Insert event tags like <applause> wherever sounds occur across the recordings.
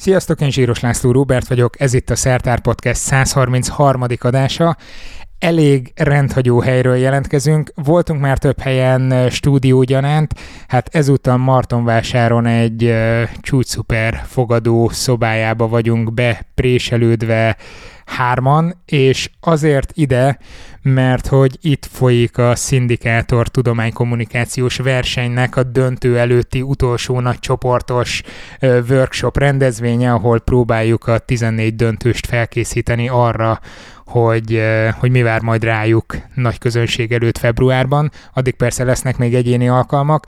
Sziasztok, én Zsíros László Róbert vagyok, ez itt a Szertár Podcast 133. adása. Elég rendhagyó helyről jelentkezünk, voltunk már több helyen stúdiógyanánt, hát ezúttal Martonvásáron egy uh, csúcsszuper fogadó szobájába vagyunk bepréselődve hárman, és azért ide, mert hogy itt folyik a Szindikátor tudománykommunikációs versenynek a döntő előtti utolsó nagy csoportos workshop rendezvénye, ahol próbáljuk a 14 döntőst felkészíteni arra, hogy, hogy mi vár majd rájuk nagy közönség előtt februárban, addig persze lesznek még egyéni alkalmak,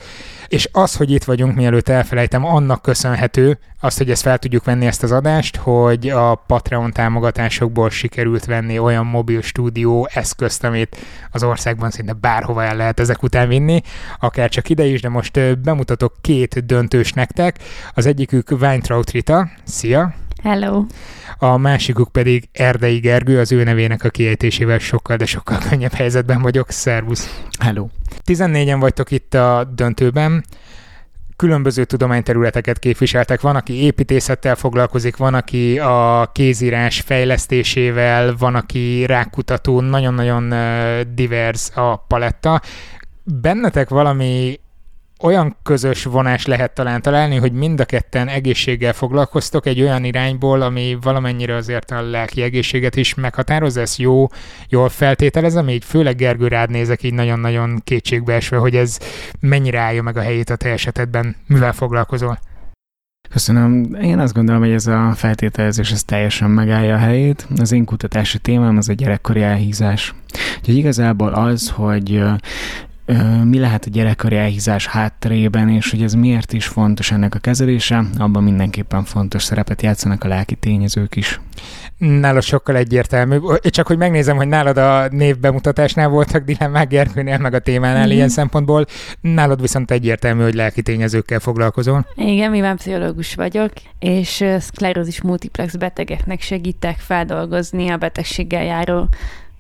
és az, hogy itt vagyunk, mielőtt elfelejtem, annak köszönhető, azt, hogy ezt fel tudjuk venni ezt az adást, hogy a Patreon támogatásokból sikerült venni olyan mobil stúdió eszközt, amit az országban szinte bárhova el lehet ezek után vinni, akár csak ide is, de most bemutatok két döntős nektek. Az egyikük Weintraut Rita, szia! Hello! A másikuk pedig Erdei Gergő, az ő nevének a kiejtésével sokkal, de sokkal <laughs> könnyebb helyzetben vagyok. Szervusz! Hello! 14-en vagytok itt a döntőben különböző tudományterületeket képviseltek. Van, aki építészettel foglalkozik, van, aki a kézírás fejlesztésével, van, aki rákutató, nagyon-nagyon divers a paletta. Bennetek valami olyan közös vonás lehet talán találni, hogy mind a ketten egészséggel foglalkoztok egy olyan irányból, ami valamennyire azért a lelki egészséget is meghatározza, ez jó, jól feltételezem, így főleg Gergő rád nézek így nagyon-nagyon kétségbeesve, hogy ez mennyire állja meg a helyét a te esetedben, mivel foglalkozol. Köszönöm. Én azt gondolom, hogy ez a feltételezés ez teljesen megállja a helyét. Az én kutatási témám az a gyerekkori elhízás. Úgyhogy igazából az, hogy mi lehet a gyerekkori elhízás hátterében, és hogy ez miért is fontos ennek a kezelése, abban mindenképpen fontos szerepet játszanak a lelki tényezők is. Nálad sokkal egyértelmű. Csak hogy megnézem, hogy nálad a névbemutatásnál voltak dilemmák Gergőnél, meg a témánál mm. ilyen szempontból. Nálad viszont egyértelmű, hogy lelki tényezőkkel foglalkozol. Igen, mivel pszichológus vagyok, és szklerózis multiplex betegeknek segítek feldolgozni a betegséggel járó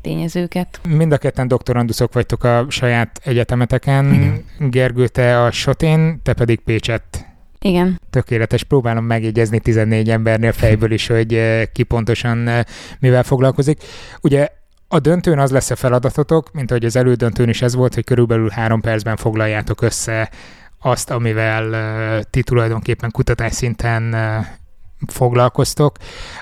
tényezőket. Mind a ketten doktoranduszok vagytok a saját egyetemeteken. Igen. Gergő, te a Sotén, te pedig Pécset igen. Tökéletes, próbálom megjegyezni 14 embernél fejből is, hogy eh, ki pontosan eh, mivel foglalkozik. Ugye a döntőn az lesz a feladatotok, mint ahogy az elődöntőn is ez volt, hogy körülbelül három percben foglaljátok össze azt, amivel eh, ti tulajdonképpen kutatás szinten foglalkoztok.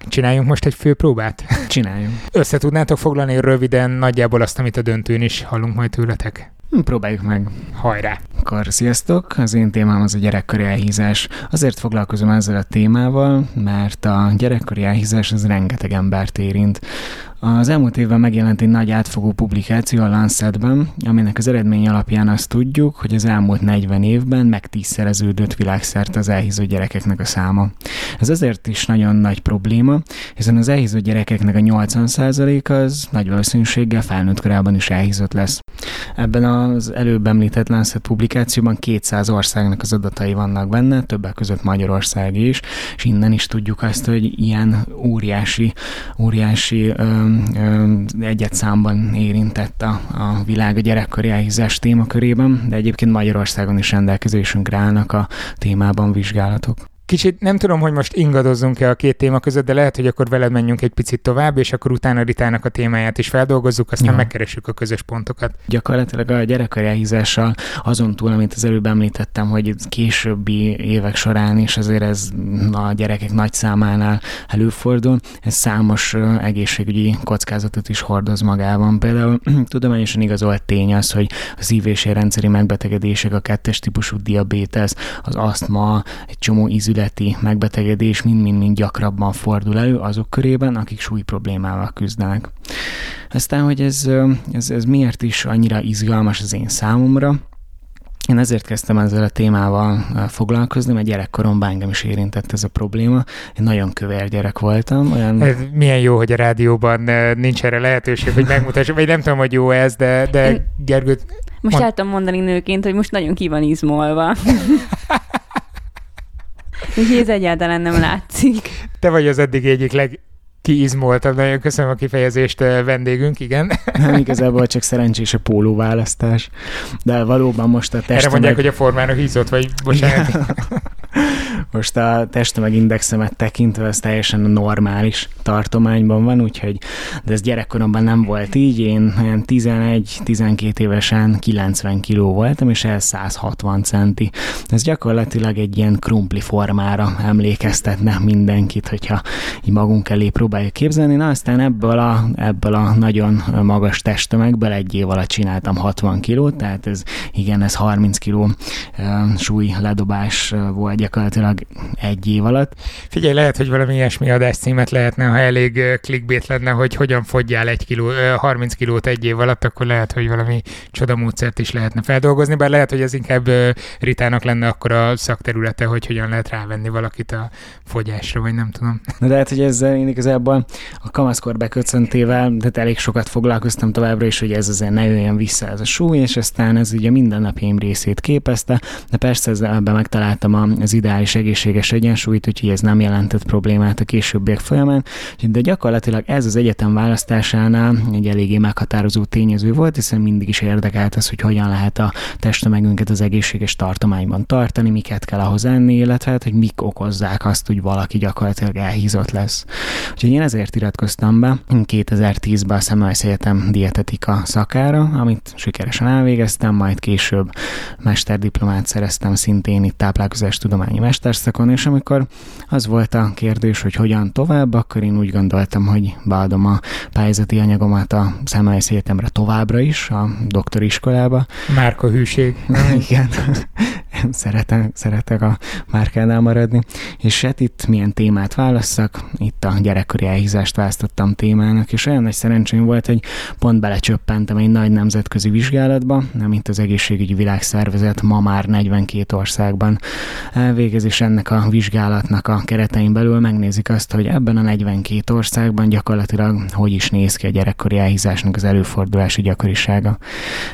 Csináljunk most egy főpróbát? Csináljunk. Össze tudnátok foglalni röviden nagyjából azt, amit a döntőn is hallunk majd tőletek? Hm, próbáljuk meg. Hajrá! Akkor sziasztok! Az én témám az a gyerekkori elhízás. Azért foglalkozom ezzel a témával, mert a gyerekkori elhízás az rengeteg embert érint. Az elmúlt évben megjelent egy nagy átfogó publikáció a Lancetben, aminek az eredmény alapján azt tudjuk, hogy az elmúlt 40 évben megtízszereződött világszerte az elhízó gyerekeknek a száma. Ez azért is nagyon nagy probléma, hiszen az elhízó gyerekeknek a 80%-a az nagy valószínűséggel felnőtt korában is elhízott lesz. Ebben az előbb említett Lancet publikációban 200 országnak az adatai vannak benne, többek között Magyarország is, és innen is tudjuk azt, hogy ilyen óriási, óriási egyet számban érintett a, a világ a gyerekkori elhízás témakörében, de egyébként Magyarországon is rendelkezésünkre állnak a témában vizsgálatok. Kicsit nem tudom, hogy most ingadozzunk-e a két téma között, de lehet, hogy akkor veled menjünk egy picit tovább, és akkor utána Ritának a témáját is feldolgozzuk, aztán ja. megkeressük a közös pontokat. Gyakorlatilag a gyerekkori elhízással azon túl, amit az előbb említettem, hogy későbbi évek során is azért ez a gyerekek nagy számánál előfordul, ez számos egészségügyi kockázatot is hordoz magában. Például <clears throat> tudományosan igazolt tény az, hogy a szív- és rendszeri megbetegedések, a kettes típusú diabétesz, az asztma, egy csomó ízület születi megbetegedés mind-mind-mind gyakrabban fordul elő azok körében, akik súly problémával küzdenek. Aztán, hogy ez, ez, ez miért is annyira izgalmas az én számomra, én ezért kezdtem ezzel a témával foglalkozni, mert gyerekkoromban engem is érintett ez a probléma. Én nagyon kövér gyerek voltam. Olyan... Ez milyen jó, hogy a rádióban nincs erre lehetőség, hogy megmutassam, vagy nem tudom, hogy jó ez, de, de Én... Gergőt... Most mond... tudom mondani nőként, hogy most nagyon ki van izmolva. <laughs> Úgyhogy ez egyáltalán nem látszik. Te vagy az eddig egyik leg kiizmoltabb. Nagyon köszönöm a kifejezést, vendégünk, igen. Nem igazából csak szerencsés a póló választás, de valóban most a testemek... Erre mondják, hogy a formának hízott, vagy bocsánat. <laughs> Most a testtömegindexemet tekintve ez teljesen normális tartományban van, úgyhogy de ez gyerekkoromban nem volt így. Én olyan 11-12 évesen 90 kg voltam, és ez 160 centi. Ez gyakorlatilag egy ilyen krumpli formára emlékeztetne mindenkit, hogyha így magunk elé próbáljuk képzelni. Na aztán ebből a, ebből a nagyon magas testtömegből egy év alatt csináltam 60 kilót, tehát ez igen, ez 30 kiló súly ledobás volt gyakorlatilag egy év alatt. Figyelj, lehet, hogy valami ilyesmi adás címet lehetne, ha elég clickbait lenne, hogy hogyan fogyjál egy kiló, 30 kilót egy év alatt, akkor lehet, hogy valami csodamódszert is lehetne feldolgozni, bár lehet, hogy ez inkább Ritának lenne akkor a szakterülete, hogy hogyan lehet rávenni valakit a fogyásra, vagy nem tudom. Na de hát, hogy ezzel én igazából a kamaszkor beköszöntével, de elég sokat foglalkoztam továbbra is, hogy ez azért ne jöjjön vissza ez a súly, és aztán ez ugye mindennapjaim részét képezte, de persze ezzel megtaláltam az ideális egészséges egyensúlyt, úgyhogy ez nem jelentett problémát a későbbiek folyamán, de gyakorlatilag ez az egyetem választásánál egy eléggé meghatározó tényező volt, hiszen mindig is érdekelt az, hogy hogyan lehet a testtömegünket az egészséges tartományban tartani, miket kell ahhoz enni, illetve hát, hogy mik okozzák azt, hogy valaki gyakorlatilag elhízott lesz. Úgyhogy én ezért iratkoztam be 2010-ben a Szemmelweis Egyetem dietetika szakára, amit sikeresen elvégeztem, majd később mesterdiplomát szereztem szintén itt táplálkozástudományi mesterszakon, és amikor az volt a kérdés, hogy hogyan tovább, akkor én úgy gondoltam, hogy beadom a pályázati anyagomat a Szemmelweis Egyetemre továbbra is, a doktoriskolába. Márka hűség. <laughs> Igen, <laughs> szeretek, szeretek a márkánál maradni. És hát itt milyen témát válasszak, itt a gyerekkori elhízást választottam témának, és olyan nagy szerencsém volt, hogy pont belecsöppentem egy nagy nemzetközi vizsgálatba, mint az egészségügyi világszervezet ma már 42 országban elvégez, és ennek a vizsgálatnak a keretein belül megnézik azt, hogy ebben a 42 országban gyakorlatilag hogy is néz ki a gyerekkori elhízásnak az előfordulási gyakorisága.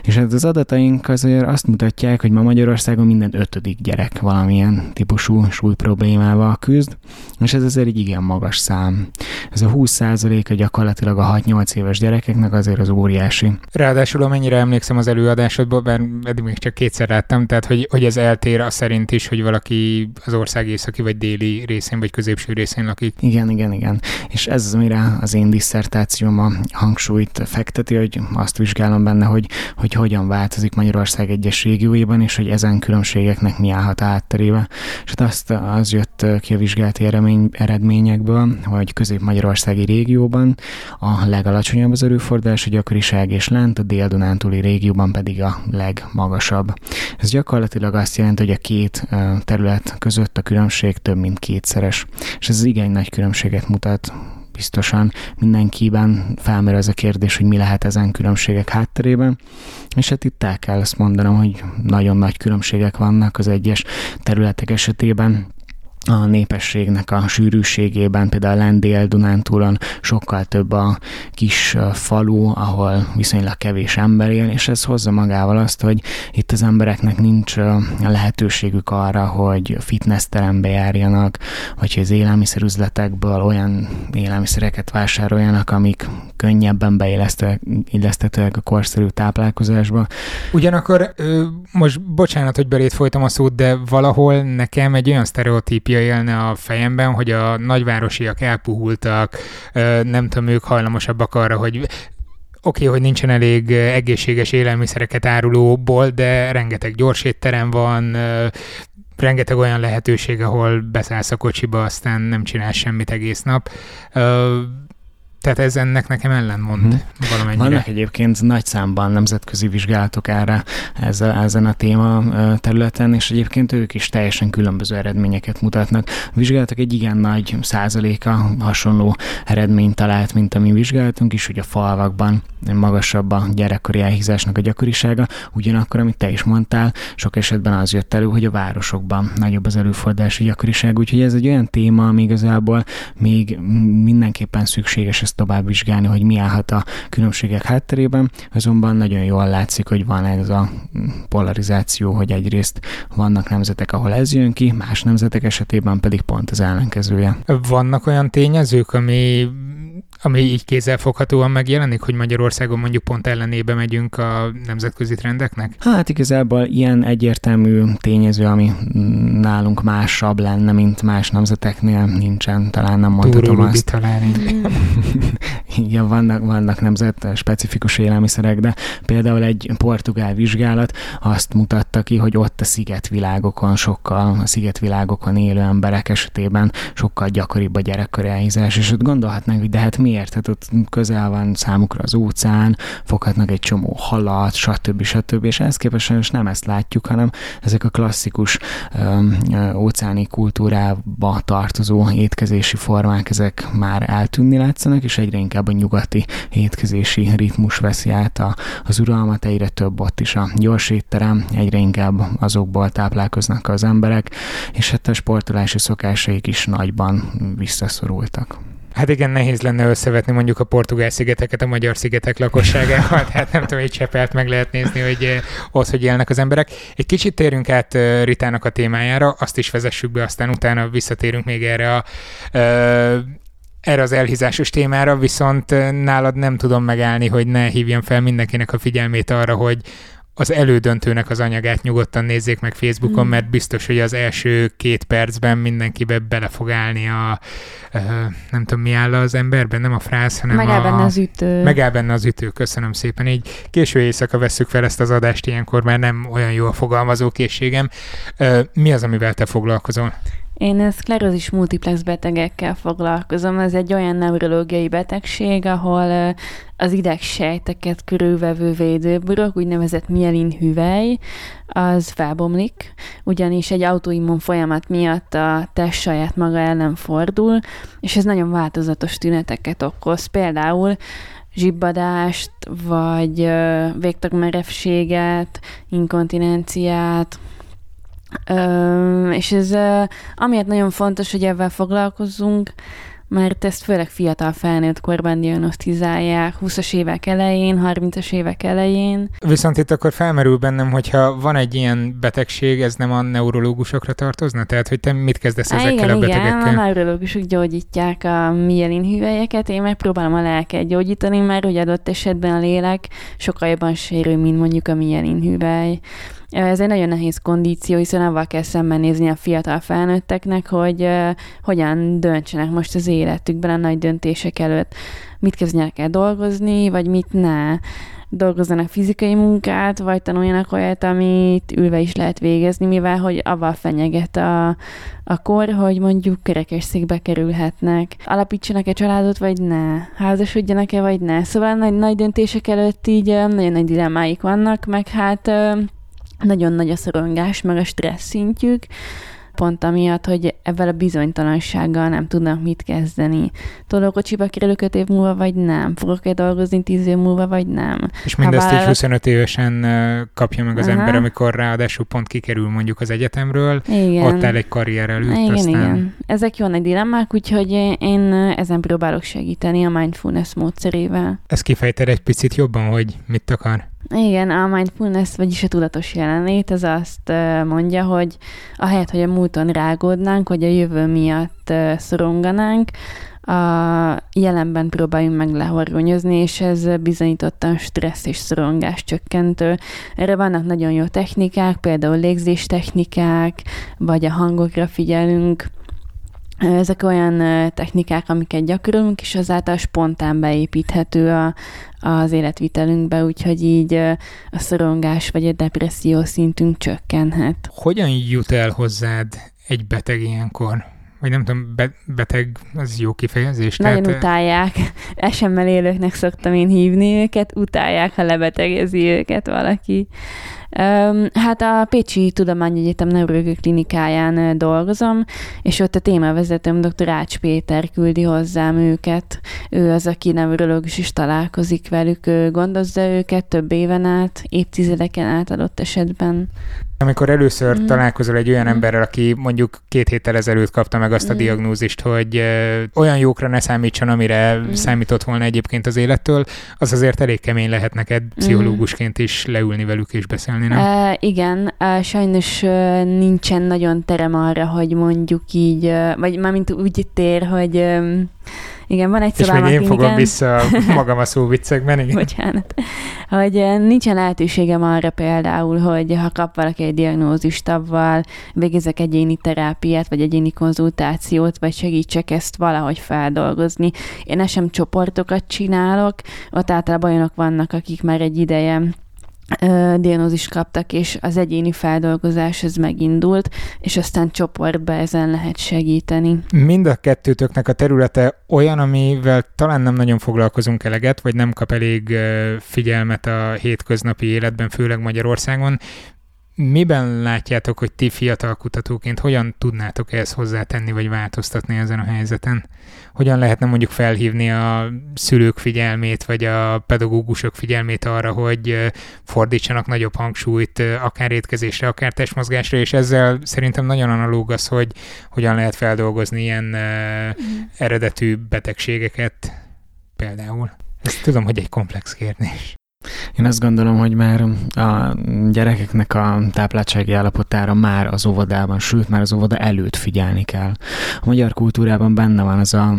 És hát az adataink azért azt mutatják, hogy ma Magyarországon minden ötödik gyerek valamilyen típusú súly problémával küzd, és ez azért egy igen magas szám. Ez a 20%-a gyakorlatilag a 6-8 éves gyerekeknek azért az óriási. Ráadásul amennyire emlékszem az előadásodból, mert eddig még csak kétszer láttam, tehát hogy, hogy ez eltér a szerint is, hogy valaki az ország északi vagy déli részén vagy középső részén lakik. Igen, igen, igen. És ez az, amire az én diszertációm a hangsúlyt fekteti, hogy azt vizsgálom benne, hogy, hogy hogyan változik Magyarország egyes régióiban, és hogy ezen különbségeknek mi állhat átterébe. És hát azt az jött ki a vizsgálati eredmény, eredményekből, hogy közép-magyarországi régióban a legalacsonyabb az erőfordulási gyakoriság, és lent a dél-dunántúli régióban pedig a legmagasabb. Ez gyakorlatilag azt jelenti, hogy a két terület között a különbség több mint kétszeres. És ez igen nagy különbséget mutat biztosan mindenkiben felmerül ez a kérdés, hogy mi lehet ezen különbségek hátterében, és hát itt el kell azt mondanom, hogy nagyon nagy különbségek vannak az egyes területek esetében, a népességnek a sűrűségében, például Lendél Dunántúlon sokkal több a kis falu, ahol viszonylag kevés ember él, és ez hozza magával azt, hogy itt az embereknek nincs lehetőségük arra, hogy fitnessterembe járjanak, vagy hogy az élelmiszerüzletekből olyan élelmiszereket vásároljanak, amik könnyebben beilleszthetőek a korszerű táplálkozásba. Ugyanakkor most bocsánat, hogy belét folytam a szót, de valahol nekem egy olyan sztereotípia utópia élne a fejemben, hogy a nagyvárosiak elpuhultak, nem tudom, ők hajlamosabbak arra, hogy oké, okay, hogy nincsen elég egészséges élelmiszereket áruló de rengeteg gyorsétterem van, rengeteg olyan lehetőség, ahol beszállsz a kocsiba, aztán nem csinálsz semmit egész nap. Tehát ez ennek nekem ellenmond hmm. valamennyire. Vannak egyébként nagy számban nemzetközi vizsgálatok erre ez a, ezen a téma területen, és egyébként ők is teljesen különböző eredményeket mutatnak. A vizsgálatok egy igen nagy százaléka hasonló eredményt talált, mint ami vizsgálatunk is, hogy a falvakban magasabb a gyerekkori elhízásnak a gyakorisága, ugyanakkor, amit te is mondtál, sok esetben az jött elő, hogy a városokban nagyobb az előfordási gyakoriság, úgyhogy ez egy olyan téma, ami igazából még mindenképpen szükséges ezt tovább vizsgálni, hogy mi állhat a különbségek hátterében, azonban nagyon jól látszik, hogy van ez a polarizáció, hogy egyrészt vannak nemzetek, ahol ez jön ki, más nemzetek esetében pedig pont az ellenkezője. Vannak olyan tényezők, ami Ami így kézzelfoghatóan megjelenik, hogy Magyarországon mondjuk pont ellenébe megyünk a nemzetközi trendeknek? Hát igazából ilyen egyértelmű tényező, ami nálunk másabb lenne, mint más nemzeteknél, nincsen, talán nem mondhatom azt. talán <laughs> Igen, vannak, vannak nemzet specifikus élelmiszerek, de például egy portugál vizsgálat azt mutatta ki, hogy ott a szigetvilágokon sokkal, a szigetvilágokon élő emberek esetében sokkal gyakoribb a gyerekkori és ott gondolhatnánk, hogy de hát miért? Hát ott közel van számukra az óceán, foghatnak egy csomó halat, stb. stb. És ehhez képest és nem ezt látjuk, hanem ezek a klasszikus ö, ö, óceáni kultúrába tartozó étkezési formák, ezek már eltűnni látszanak, és egyre inkább a nyugati étkezési ritmus veszi át a, az uralmat, egyre több ott is a gyors étterem, egyre inkább azokból táplálkoznak az emberek, és hát a sportolási szokásaik is nagyban visszaszorultak. Hát igen, nehéz lenne összevetni mondjuk a portugál szigeteket a magyar szigetek lakosságával, <laughs> tehát nem tudom, hogy Csepelt meg lehet nézni, hogy eh, ott hogy élnek az emberek. Egy kicsit térjünk át eh, Ritának a témájára, azt is vezessük be, aztán utána visszatérünk még erre a uh, erre az elhízásos témára, viszont nálad nem tudom megállni, hogy ne hívjam fel mindenkinek a figyelmét arra, hogy az elődöntőnek az anyagát nyugodtan nézzék meg Facebookon, mm. mert biztos, hogy az első két percben mindenkibe bele fog állni a, nem tudom mi áll az emberben, nem a frász, hanem Megáll a... benne az ütő. Megáll benne az ütő, köszönöm szépen. Így késő éjszaka vesszük fel ezt az adást, ilyenkor már nem olyan jó a fogalmazó készségem. Uh, mi az, amivel te foglalkozol? Én szklerózis multiplex betegekkel foglalkozom. Ez egy olyan neurológiai betegség, ahol az idegsejteket körülvevő védőburok, úgynevezett mielin hüvely, az felbomlik, ugyanis egy autoimmun folyamat miatt a test saját maga ellen fordul, és ez nagyon változatos tüneteket okoz. Például zsibbadást, vagy végtagmerevséget, inkontinenciát, Ö, és ez ö, amiatt nagyon fontos, hogy ebben foglalkozzunk, mert ezt főleg fiatal felnőtt korban diagnosztizálják, 20-as évek elején, 30-as évek elején. Viszont itt akkor felmerül bennem, hogyha van egy ilyen betegség, ez nem a neurológusokra tartozna? Tehát, hogy te mit kezdesz Há, ezekkel igen, a betegekkel? Igen, a neurológusok gyógyítják a mielin hüvelyeket, én megpróbálom a lelket gyógyítani, mert hogy adott esetben a lélek sokkal jobban sérül, mint mondjuk a mielin hüvely. Ez egy nagyon nehéz kondíció, hiszen avval kell szembenézni a fiatal felnőtteknek, hogy hogyan döntsenek most az életükben a nagy döntések előtt. Mit kezdjenek el dolgozni, vagy mit ne dolgozzanak fizikai munkát, vagy tanuljanak olyat, amit ülve is lehet végezni, mivel hogy avval fenyeget a, a kor, hogy mondjuk kerekesszékbe kerülhetnek. Alapítsanak-e családot, vagy ne? Házasodjanak-e, vagy ne? Szóval nagy, nagy döntések előtt így nagyon nagy dilemmáik vannak, meg hát nagyon nagy a szorongás, meg a stressz szintjük, pont amiatt, hogy ebben a bizonytalansággal nem tudnak mit kezdeni. Tolókocsiba kerülök 5 év múlva, vagy nem? Fogok-e dolgozni 10 év múlva, vagy nem? És mindezt vállalat... így 25 évesen kapja meg az Aha. ember, amikor ráadásul pont kikerül mondjuk az egyetemről, igen. ott áll egy karrier előtt. Igen, aztán... igen. Ezek jó nagy dilemmák, úgyhogy én ezen próbálok segíteni a mindfulness módszerével. Ezt kifejted egy picit jobban, hogy mit akar? Igen, a mindfulness, vagyis a tudatos jelenlét, ez azt mondja, hogy ahelyett, hogy a múlton rágódnánk, hogy a jövő miatt szoronganánk, a jelenben próbáljunk meg lehorgonyozni, és ez bizonyítottan stressz és szorongás csökkentő. Erre vannak nagyon jó technikák, például légzés technikák, vagy a hangokra figyelünk, ezek olyan technikák, amiket gyakorolunk, és azáltal spontán beépíthető a, az életvitelünkbe, úgyhogy így a szorongás vagy a depresszió szintünk csökkenhet. Hogyan jut el hozzád egy beteg ilyenkor? Vagy nem tudom, be, beteg, az jó kifejezés? Nagyon Tehát... utálják. <laughs> Esemmel élőknek szoktam én hívni őket, utálják, ha lebetegezi őket valaki. Hát a Pécsi Tudományegyetem Neurológiai Klinikáján dolgozom, és ott a témavezetőm dr. Ács Péter küldi hozzám őket. Ő az, aki neurológus is találkozik velük, ő gondozza őket több éven át, évtizedeken át adott esetben. Amikor először mm. találkozol egy olyan mm. emberrel, aki mondjuk két héttel ezelőtt kapta meg azt a mm. diagnózist, hogy olyan jókra ne számítson, amire mm. számított volna egyébként az élettől, az azért elég kemény lehet neked mm. pszichológusként is leülni velük és beszélni, nem? Uh, igen, uh, sajnos uh, nincsen nagyon terem arra, hogy mondjuk így, uh, vagy mármint úgy tér, hogy um, Igen, van egy És szobám, még én fogom igen. vissza <laughs> magam a szóviccekben, igen. Bocsánat. Hogy eh, nincsen lehetőségem arra például, hogy ha kap valaki egy diagnózist avval, végezek egyéni terápiát, vagy egyéni konzultációt, vagy segítsek ezt valahogy feldolgozni. Én sem csoportokat csinálok, ott általában olyanok vannak, akik már egy ideje diagnózist kaptak, és az egyéni feldolgozás ez megindult, és aztán csoportba ezen lehet segíteni. Mind a kettőtöknek a területe olyan, amivel talán nem nagyon foglalkozunk eleget, vagy nem kap elég figyelmet a hétköznapi életben, főleg Magyarországon. Miben látjátok, hogy ti fiatal kutatóként hogyan tudnátok ehhez hozzátenni, vagy változtatni ezen a helyzeten? Hogyan lehetne mondjuk felhívni a szülők figyelmét, vagy a pedagógusok figyelmét arra, hogy fordítsanak nagyobb hangsúlyt akár étkezésre, akár testmozgásra, és ezzel szerintem nagyon analóg az, hogy hogyan lehet feldolgozni ilyen eredetű betegségeket például. Ezt tudom, hogy egy komplex kérdés. Én azt gondolom, hogy már a gyerekeknek a tápláltsági állapotára már az óvodában, sőt már az óvoda előtt figyelni kell. A magyar kultúrában benne van az a,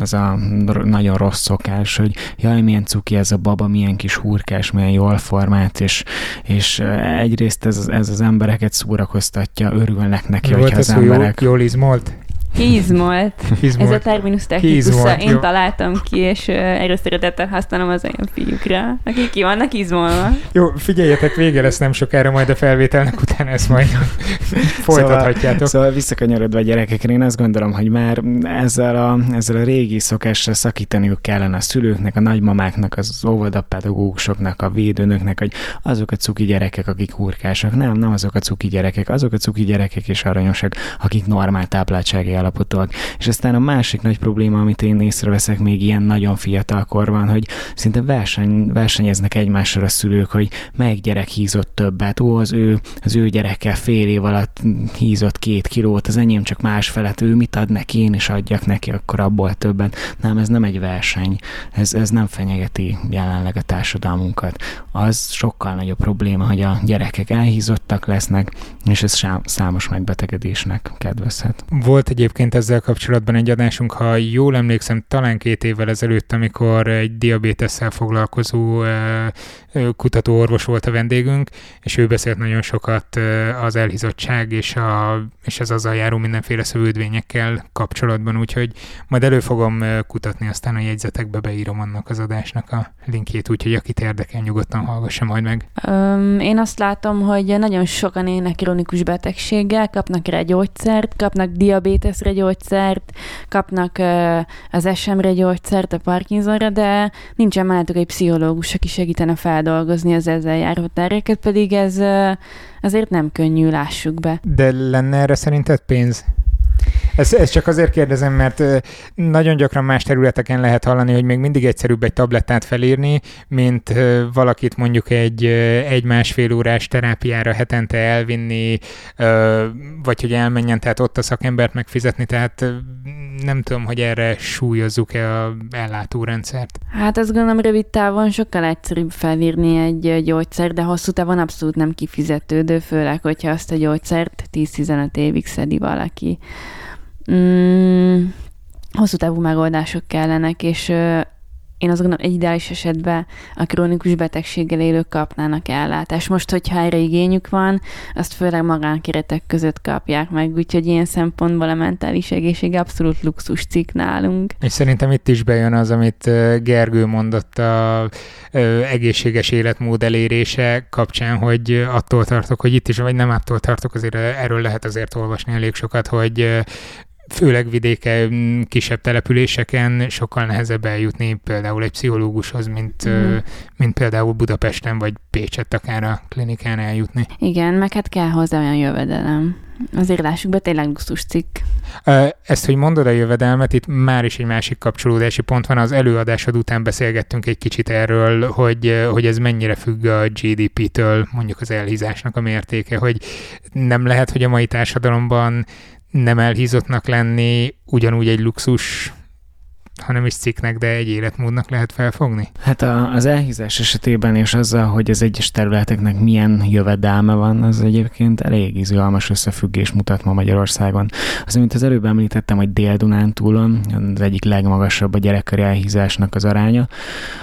az a nagyon rossz szokás, hogy jaj, milyen cuki ez a baba, milyen kis hurkás, milyen jól formált, és, és egyrészt ez, ez az embereket szórakoztatja, örülnek neki, Mi hogyha volt az hogy jól, emberek... jól izmolt? Kiizmolt. Ez a terminus technikusa, én jó. találtam ki, és ö, erről szeretettel használom az olyan fiúkra, akik ki vannak izmolva. Jó, figyeljetek, vége lesz nem sokára, majd a felvételnek utána ezt majd <laughs> folytathatjátok. Szóval visszakanyarodva a gyerekekre, én azt gondolom, hogy már ezzel a, ezzel a régi szokással szakítaniuk kellene a szülőknek, a nagymamáknak, az óvodapedagógusoknak, a védőnöknek, hogy azok a cuki gyerekek, akik hurkásak. Nem, nem azok a cuki gyerekek, azok a cuki gyerekek és aranyosak, akik normál tápláltsági állapotúak. És aztán a másik nagy probléma, amit én észreveszek még ilyen nagyon fiatal korban, hogy szinte verseny, versenyeznek egymással a szülők, hogy melyik gyerek hízott többet. Ó, az ő, az ő gyereke fél év alatt hízott két kilót, az enyém csak más felett, ő mit ad neki, én is adjak neki, akkor abból többet. Nem, ez nem egy verseny. Ez, ez nem fenyegeti jelenleg a társadalmunkat. Az sokkal nagyobb probléma, hogy a gyerekek elhízottak lesznek, és ez számos megbetegedésnek kedvezhet. Volt egyébként ezzel kapcsolatban egy adásunk, ha jól emlékszem, talán két évvel ezelőtt, amikor egy diabétesszel foglalkozó kutatóorvos volt a vendégünk, és ő beszélt nagyon sokat az elhízottság és, a, és az azzal járó mindenféle szövődvényekkel kapcsolatban, úgyhogy majd elő fogom kutatni, aztán a jegyzetekbe beírom annak az adásnak a linkjét, úgyhogy akit érdekel, nyugodtan hallgassa majd meg. Öm, én azt látom, hogy nagyon sokan élnek kronikus betegséggel, kapnak rá gyógyszert, kapnak diabéteszre gyógyszert, kapnak az SM-re gyógyszert, a Parkinsonra, de nincsen mellettük egy pszichológus, aki segítene feldolgozni az ezzel járó terheket, pedig ez azért nem könnyű, lássuk be. De lenne erre szerinted pénz? Ezt, ezt csak azért kérdezem, mert nagyon gyakran más területeken lehet hallani, hogy még mindig egyszerűbb egy tablettát felírni, mint valakit mondjuk egy ö, egy-másfél órás terápiára hetente elvinni, vagy hogy elmenjen, tehát ott a szakembert megfizetni, tehát nem tudom, hogy erre súlyozzuk-e a ellátórendszert. Hát azt gondolom rövid távon sokkal egyszerűbb felírni egy gyógyszer, de hosszú távon abszolút nem kifizetődő, főleg, hogyha azt a gyógyszert 10-15 évig szedi valaki. Mm, hosszú távú megoldások kellenek, és ö, én azt gondolom, egy ideális esetben a krónikus betegséggel élők kapnának ellátást. Most, hogyha erre igényük van, azt főleg magánkeretek között kapják meg, úgyhogy ilyen szempontból a mentális egészség abszolút luxus cikk nálunk. És szerintem itt is bejön az, amit Gergő mondott a egészséges életmód elérése kapcsán, hogy attól tartok, hogy itt is, vagy nem attól tartok, azért erről lehet azért olvasni elég sokat, hogy főleg vidéke, m, kisebb településeken sokkal nehezebb eljutni például egy pszichológushoz, mint, mm. mint például Budapesten vagy Pécset akár a klinikán eljutni. Igen, meg hát kell hozzá olyan jövedelem. Azért lássuk be, tényleg luxus cikk. Ezt, hogy mondod a jövedelmet, itt már is egy másik kapcsolódási pont van. Az előadásod után beszélgettünk egy kicsit erről, hogy, hogy ez mennyire függ a GDP-től, mondjuk az elhízásnak a mértéke, hogy nem lehet, hogy a mai társadalomban nem elhízottnak lenni ugyanúgy egy luxus ha nem is cikknek, de egy életmódnak lehet felfogni? Hát a, az elhízás esetében és azzal, hogy az egyes területeknek milyen jövedelme van, az egyébként elég izgalmas összefüggés mutat ma Magyarországon. Az, mint az előbb említettem, hogy Dél-Dunántúlon az egyik legmagasabb a gyerekkori elhízásnak az aránya.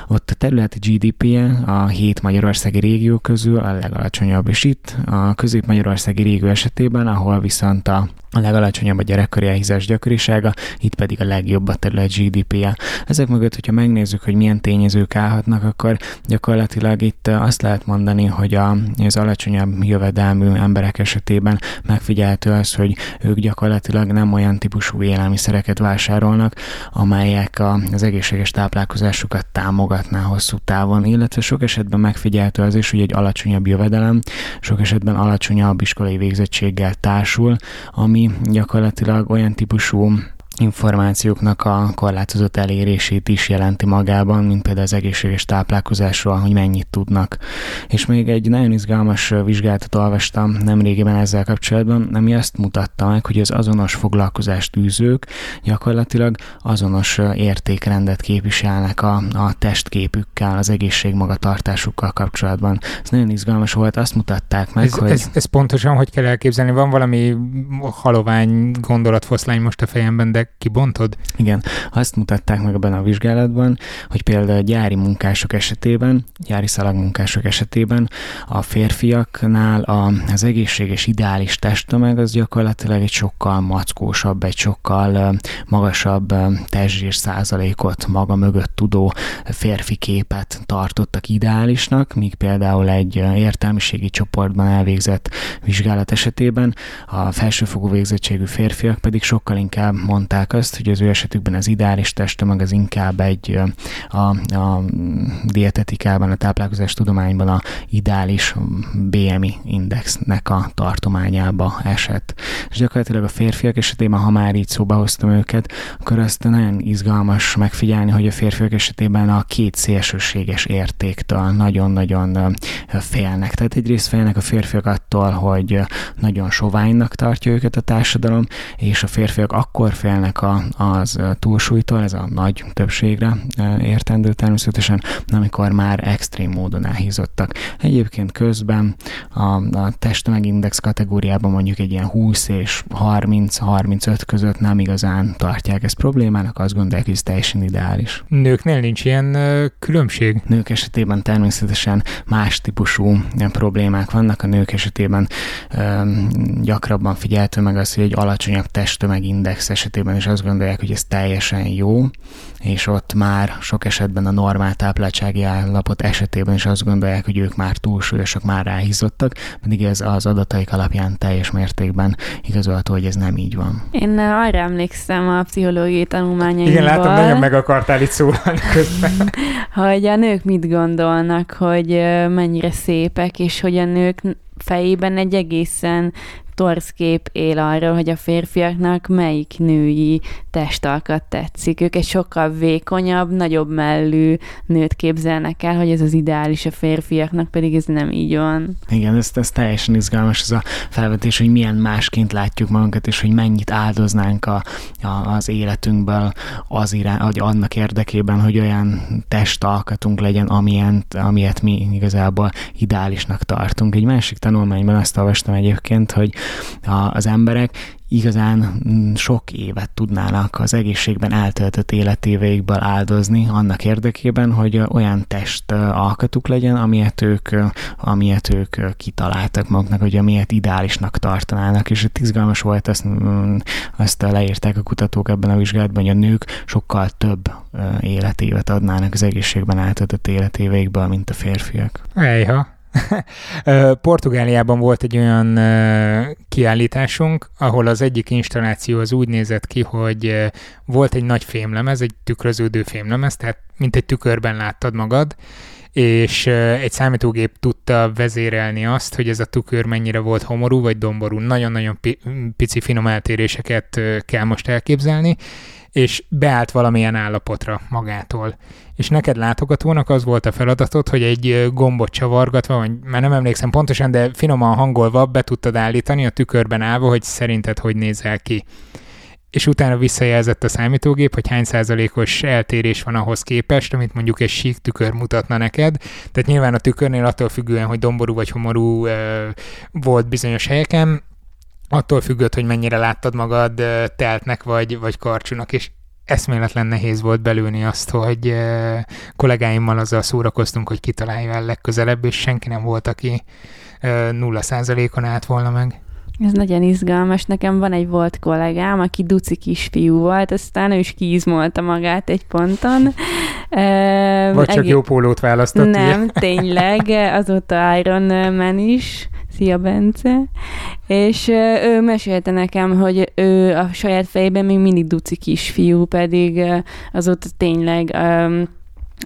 Ott a területi GDP-je a hét magyarországi régió közül a legalacsonyabb, és itt a közép-magyarországi régió esetében, ahol viszont a a legalacsonyabb a gyerekkori elhízás gyakorisága, itt pedig a legjobb a terület GDP-je. Ezek mögött, hogyha megnézzük, hogy milyen tényezők állhatnak, akkor gyakorlatilag itt azt lehet mondani, hogy a, az alacsonyabb jövedelmű emberek esetében megfigyelhető az, hogy ők gyakorlatilag nem olyan típusú élelmiszereket vásárolnak, amelyek a, az egészséges táplálkozásukat támogatná hosszú távon, illetve sok esetben megfigyelhető az is, hogy egy alacsonyabb jövedelem sok esetben alacsonyabb iskolai végzettséggel társul, ami gyakorlatilag olyan típusú információknak a korlátozott elérését is jelenti magában, mint például az egészséges táplálkozásról, hogy mennyit tudnak. És még egy nagyon izgalmas vizsgálatot olvastam nemrégiben ezzel kapcsolatban, ami azt mutatta meg, hogy az azonos foglalkozást űzők gyakorlatilag azonos értékrendet képviselnek a, a testképükkel, az egészségmagatartásukkal kapcsolatban. Ez nagyon izgalmas volt, azt mutatták meg, ez, hogy... Ez, ez pontosan hogy kell elképzelni? Van valami halovány gondolatfoszlány most a fejemben, de kibontod? Igen, azt mutatták meg ebben a vizsgálatban, hogy például a gyári munkások esetében, gyári szalagmunkások esetében a férfiaknál a, az egészséges ideális testtömeg az gyakorlatilag egy sokkal mackósabb, egy sokkal magasabb testzsír százalékot maga mögött tudó férfi képet tartottak ideálisnak, míg például egy értelmiségi csoportban elvégzett vizsgálat esetében a felsőfokú végzettségű férfiak pedig sokkal inkább mondták, mondták azt, hogy az ő esetükben az ideális testtömeg az inkább egy a, a dietetikában, a táplálkozás tudományban a ideális BMI indexnek a tartományába esett. És gyakorlatilag a férfiak esetében, ha már így szóba hoztam őket, akkor azt nagyon izgalmas megfigyelni, hogy a férfiak esetében a két szélsőséges értéktől nagyon-nagyon félnek. Tehát egyrészt félnek a férfiak attól, hogy nagyon soványnak tartja őket a társadalom, és a férfiak akkor félnek félnek a, az túlsúlytól, ez a nagy többségre értendő természetesen, amikor már extrém módon elhízottak. Egyébként közben a, a testtömegindex kategóriában mondjuk egy ilyen 20 és 30-35 között nem igazán tartják ezt problémának, azt gondolják, hogy ez teljesen ideális. Nőknél nincs ilyen különbség? Nők esetében természetesen más típusú problémák vannak. A nők esetében gyakrabban figyelhető meg az, hogy egy alacsonyabb testtömegindex esetében és azt gondolják, hogy ez teljesen jó, és ott már sok esetben a normál tápláltsági állapot esetében is azt gondolják, hogy ők már túlsúlyosak, már ráhízottak, pedig ez az adataik alapján teljes mértékben igazolható, hogy ez nem így van. Én arra emlékszem a pszichológiai tanulmányaimból. Igen, látom, nagyon meg akartál itt szólalni közben. <laughs> hogy a nők mit gondolnak, hogy mennyire szépek, és hogy a nők fejében egy egészen torz kép él arról, hogy a férfiaknak melyik női testalkat tetszik. Ők egy sokkal vékonyabb, nagyobb mellű nőt képzelnek el, hogy ez az ideális a férfiaknak, pedig ez nem így van. Igen, ez, ez teljesen izgalmas ez a felvetés, hogy milyen másként látjuk magunkat, és hogy mennyit áldoznánk a, a, az életünkből az irány, hogy annak érdekében, hogy olyan testalkatunk legyen, amilyen, amilyet mi igazából ideálisnak tartunk. Egy másik tanulmányban azt olvastam egyébként, hogy az emberek igazán mm, sok évet tudnának az egészségben eltöltött életéveikből áldozni annak érdekében, hogy olyan test alkatuk legyen, amilyet ők, amilyet ők kitaláltak maguknak, hogy amilyet ideálisnak tartanának, és itt izgalmas volt, ezt, mm, azt leírták a kutatók ebben a vizsgálatban, hogy a nők sokkal több életévet adnának az egészségben eltöltött életéveikből, mint a férfiak. Ejha, <laughs> Portugáliában volt egy olyan kiállításunk, ahol az egyik installáció az úgy nézett ki, hogy volt egy nagy fémlemez, egy tükröződő fémlemez, tehát mint egy tükörben láttad magad, és egy számítógép tudta vezérelni azt, hogy ez a tükör mennyire volt homorú vagy domború. Nagyon-nagyon pici finom eltéréseket kell most elképzelni, és beállt valamilyen állapotra magától. És neked látogatónak az volt a feladatod, hogy egy gombot csavargatva, vagy már nem emlékszem pontosan, de finoman hangolva be tudtad állítani a tükörben állva, hogy szerinted hogy nézel ki és utána visszajelzett a számítógép, hogy hány százalékos eltérés van ahhoz képest, amit mondjuk egy sík tükör mutatna neked. Tehát nyilván a tükörnél attól függően, hogy domború vagy homorú volt bizonyos helyeken, attól függött, hogy mennyire láttad magad teltnek vagy, vagy karcsúnak, és eszméletlen nehéz volt belülni azt, hogy kollégáimmal azzal szórakoztunk, hogy kitalálja el legközelebb, és senki nem volt, aki nulla százalékon állt volna meg. Ez nagyon izgalmas. Nekem van egy volt kollégám, aki duci kisfiú volt, aztán ő is kiizmolta magát egy ponton. Vagy csak egész... jó pólót választott. Nem, ugye? tényleg, azóta Iron Man is. Szia, Bence! És ő mesélte nekem, hogy ő a saját fejében még mindig duci kisfiú, pedig azóta tényleg um,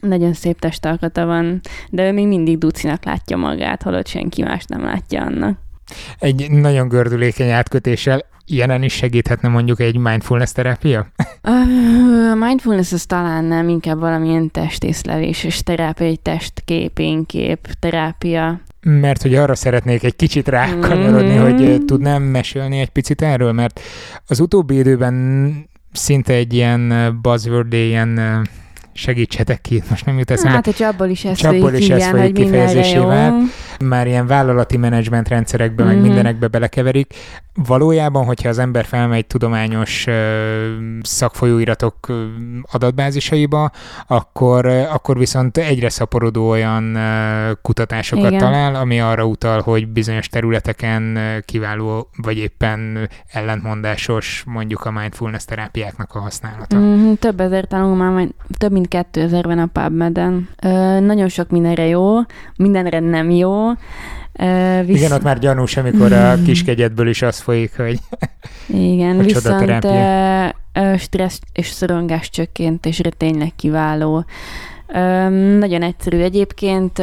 nagyon szép testalkata van, de ő még mindig ducinak látja magát, holott senki más nem látja annak. Egy nagyon gördülékeny átkötéssel ilyenen is segíthetne mondjuk egy mindfulness terápia? A mindfulness az talán nem, inkább valamilyen testészlevéses terápia, egy testképénkép terápia. Mert hogy arra szeretnék egy kicsit rákanyarodni, mm-hmm. hogy tudnám mesélni egy picit erről, mert az utóbbi időben szinte egy ilyen buzzword, ilyen segítsetek ki, most nem jut eszembe. Hát, hogy abból is ez abból is ez hogy kifejezésével. Már ilyen vállalati menedzsment rendszerekbe, mm-hmm. meg mhm. mindenekbe belekeverik. Valójában, hogyha az ember felmegy tudományos uh, szakfolyóiratok uh, adatbázisaiba, akkor, uh, akkor viszont egyre szaporodó olyan uh, kutatásokat Igen. talál, ami arra utal, hogy bizonyos területeken kiváló, vagy éppen ellentmondásos mondjuk a mindfulness terápiáknak a használata. Mm, több ezer tanulmány, több mint 2000-ben a PubMed-en. Ö, nagyon sok mindenre jó, mindenre nem jó. Visz... Igen, ott már gyanús, amikor a kiskegyedből is az folyik, hogy Igen, a viszont ö, stressz és szorongás csökkentésre tényleg kiváló. Nagyon egyszerű egyébként.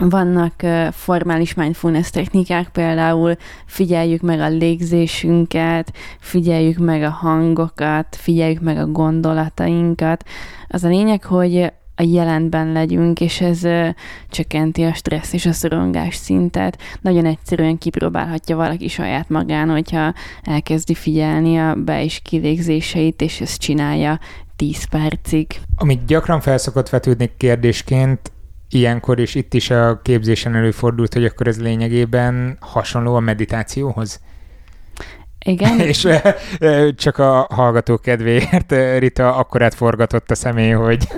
Vannak formális mindfulness technikák, például figyeljük meg a légzésünket, figyeljük meg a hangokat, figyeljük meg a gondolatainkat. Az a lényeg, hogy a jelentben legyünk, és ez csökkenti a stressz és a szorongás szintet. Nagyon egyszerűen kipróbálhatja valaki saját magán, hogyha elkezdi figyelni a be- és kilégzéseit, és ezt csinálja 10 percig. Amit gyakran felszokott vetődni kérdésként, ilyenkor, és itt is a képzésen előfordult, hogy akkor ez lényegében hasonló a meditációhoz? Igen. <laughs> és csak a hallgató kedvéért Rita akkorát forgatott a személy, hogy,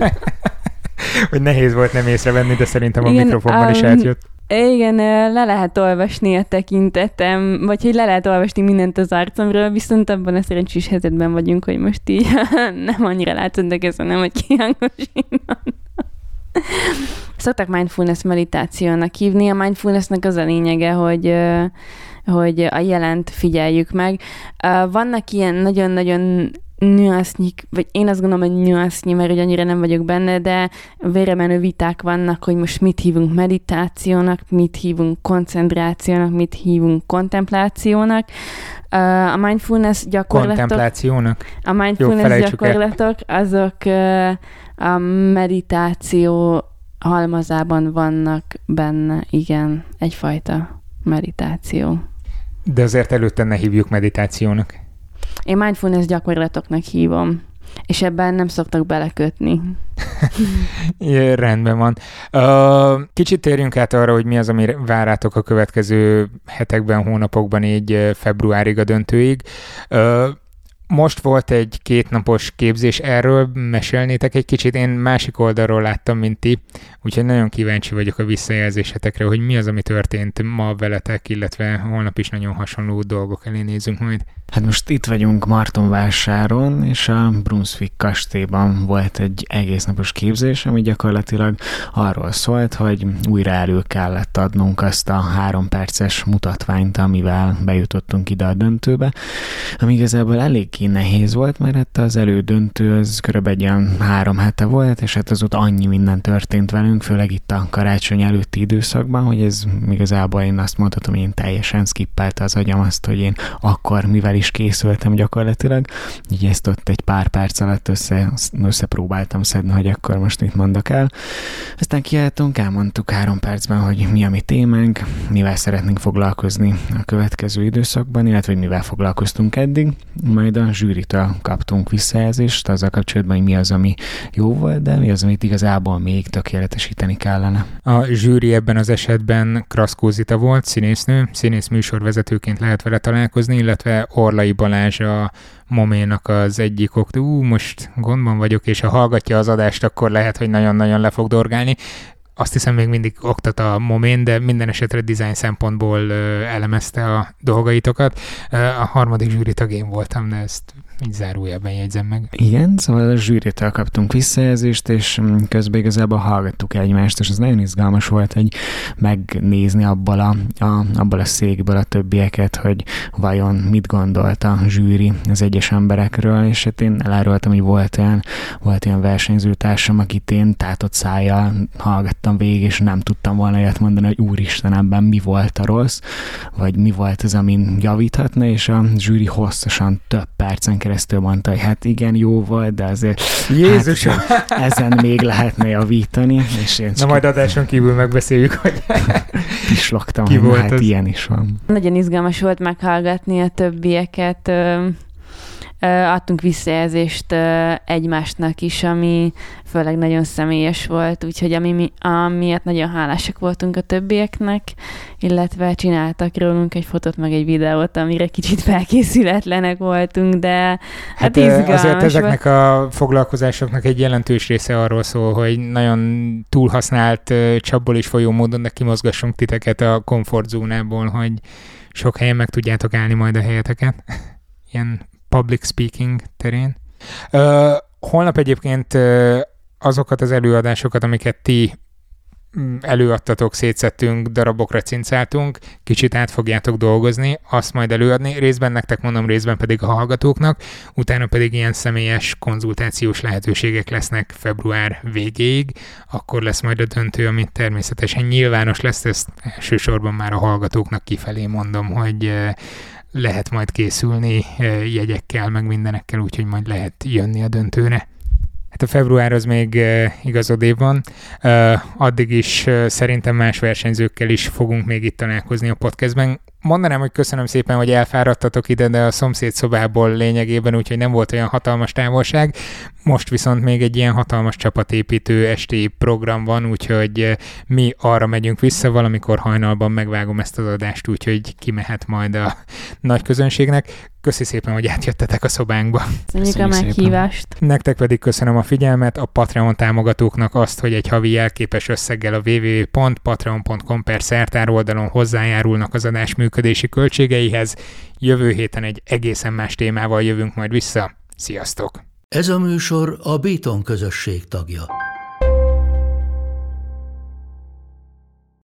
<laughs> hogy nehéz volt nem észrevenni, de szerintem a Igen, mikrofonban um, is átjött. Igen, le lehet olvasni a tekintetem, vagy hogy le lehet olvasni mindent az arcomról, viszont abban a szerencsés helyzetben vagyunk, hogy most így <laughs> nem annyira látod, de közben nem, hogy kihangosítom. Szoktak mindfulness meditációnak hívni. A mindfulnessnek az a lényege, hogy hogy a jelent figyeljük meg. Vannak ilyen nagyon-nagyon nüansznyik, vagy én azt gondolom, hogy nüansznyi, mert hogy annyira nem vagyok benne, de véremenő viták vannak, hogy most mit hívunk meditációnak, mit hívunk koncentrációnak, mit hívunk kontemplációnak. A mindfulness gyakorlatok... Kontemplációnak? A mindfulness Jó, gyakorlatok, azok a meditáció halmazában vannak benne, igen, egyfajta meditáció. De azért előtte ne hívjuk meditációnak. Én mindfulness gyakorlatoknak hívom, és ebben nem szoktak belekötni. <laughs> é, rendben van. Kicsit térjünk át arra, hogy mi az, ami várátok a következő hetekben, hónapokban, így februárig a döntőig. Most volt egy kétnapos képzés, erről mesélnétek egy kicsit, én másik oldalról láttam, mint ti, úgyhogy nagyon kíváncsi vagyok a visszajelzésetekre, hogy mi az, ami történt ma veletek, illetve holnap is nagyon hasonló dolgok elé nézünk majd. Hát most itt vagyunk Martonvásáron, és a Brunswick kastélyban volt egy egész napos képzés, ami gyakorlatilag arról szólt, hogy újra elő kellett adnunk azt a három perces mutatványt, amivel bejutottunk ide a döntőbe, ami igazából eléggé nehéz volt, mert hát az elődöntő az körülbelül olyan három hete volt, és hát azóta annyi minden történt velünk, főleg itt a karácsony előtti időszakban, hogy ez igazából én azt mondhatom, hogy én teljesen skippelte az agyam azt, hogy én akkor mivel is készültem gyakorlatilag, így ezt ott egy pár perc alatt össze, összepróbáltam szedni, hogy akkor most mit mondok el. Aztán kiálltunk, elmondtuk három percben, hogy mi a mi témánk, mivel szeretnénk foglalkozni a következő időszakban, illetve hogy mivel foglalkoztunk eddig, majd a zsűritől kaptunk visszajelzést azzal kapcsolatban, hogy mi az, ami jó volt, de mi az, amit igazából még tökéletesíteni kellene. A zsűri ebben az esetben Kraszkózita volt, színésznő, színész műsorvezetőként lehet vele találkozni, illetve Orlai Balázs a Moménak az egyik ok, ú, most gondban vagyok, és ha hallgatja az adást, akkor lehet, hogy nagyon-nagyon le fog dorgálni azt hiszem még mindig oktat a Momén, de minden esetre design szempontból elemezte a dolgaitokat. A harmadik zsűri tagén voltam, de ezt így zárójelben jegyzem meg. Igen, szóval a zsűritől kaptunk visszajelzést, és mm, közben igazából hallgattuk egymást, és ez nagyon izgalmas volt, hogy megnézni abból a, a, abból a székből a többieket, hogy vajon mit gondolt a zsűri az egyes emberekről, és hát én elárultam, hogy volt olyan, volt olyan versenyzőtársam, akit én tátott szájjal hallgattam végig, és nem tudtam volna olyat mondani, hogy úristen, ebben mi volt a rossz, vagy mi volt az, amin javíthatna, és a zsűri hosszasan több percen keresztül mondta, hogy hát igen, jó volt, de azért Jézus! Hát, ezen még lehetne javítani. És én Na majd adáson kívül megbeszéljük, hogy <laughs> pislogtam, Ki volt hát az? ilyen is van. Nagyon izgalmas volt meghallgatni a többieket adtunk visszajelzést egymásnak is, ami főleg nagyon személyes volt, úgyhogy ami, amiatt nagyon hálásak voltunk a többieknek, illetve csináltak rólunk egy fotót, meg egy videót, amire kicsit <laughs> felkészületlenek voltunk, de hát, hát Azért ezeknek volt. a foglalkozásoknak egy jelentős része arról szól, hogy nagyon túlhasznált csapból is folyó módon, de kimozgassunk titeket a komfortzónából, hogy sok helyen meg tudjátok állni majd a helyeteket. <laughs> Ilyen public speaking terén. Uh, holnap egyébként azokat az előadásokat, amiket ti mm, előadtatok, szétszettünk, darabokra cincáltunk, kicsit át fogjátok dolgozni, azt majd előadni, részben nektek mondom, részben pedig a hallgatóknak, utána pedig ilyen személyes konzultációs lehetőségek lesznek február végéig, akkor lesz majd a döntő, amit természetesen nyilvános lesz, ezt elsősorban már a hallgatóknak kifelé mondom, hogy lehet majd készülni jegyekkel, meg mindenekkel, úgyhogy majd lehet jönni a döntőre. Hát a február az még igazodébb van. Addig is szerintem más versenyzőkkel is fogunk még itt találkozni a podcastben mondanám, hogy köszönöm szépen, hogy elfáradtatok ide, de a szomszéd szobából lényegében, úgyhogy nem volt olyan hatalmas távolság. Most viszont még egy ilyen hatalmas csapatépítő esti program van, úgyhogy eh, mi arra megyünk vissza, valamikor hajnalban megvágom ezt az adást, úgyhogy kimehet majd a nagy közönségnek. Köszi szépen, hogy átjöttetek a szobánkba. Köszönjük a meghívást. Nektek pedig köszönöm a figyelmet, a Patreon támogatóknak azt, hogy egy havi jelképes összeggel a www.patreon.com per szertár oldalon hozzájárulnak az adás működési költségeihez. Jövő héten egy egészen más témával jövünk majd vissza. Sziasztok! Ez a műsor a Béton közösség tagja.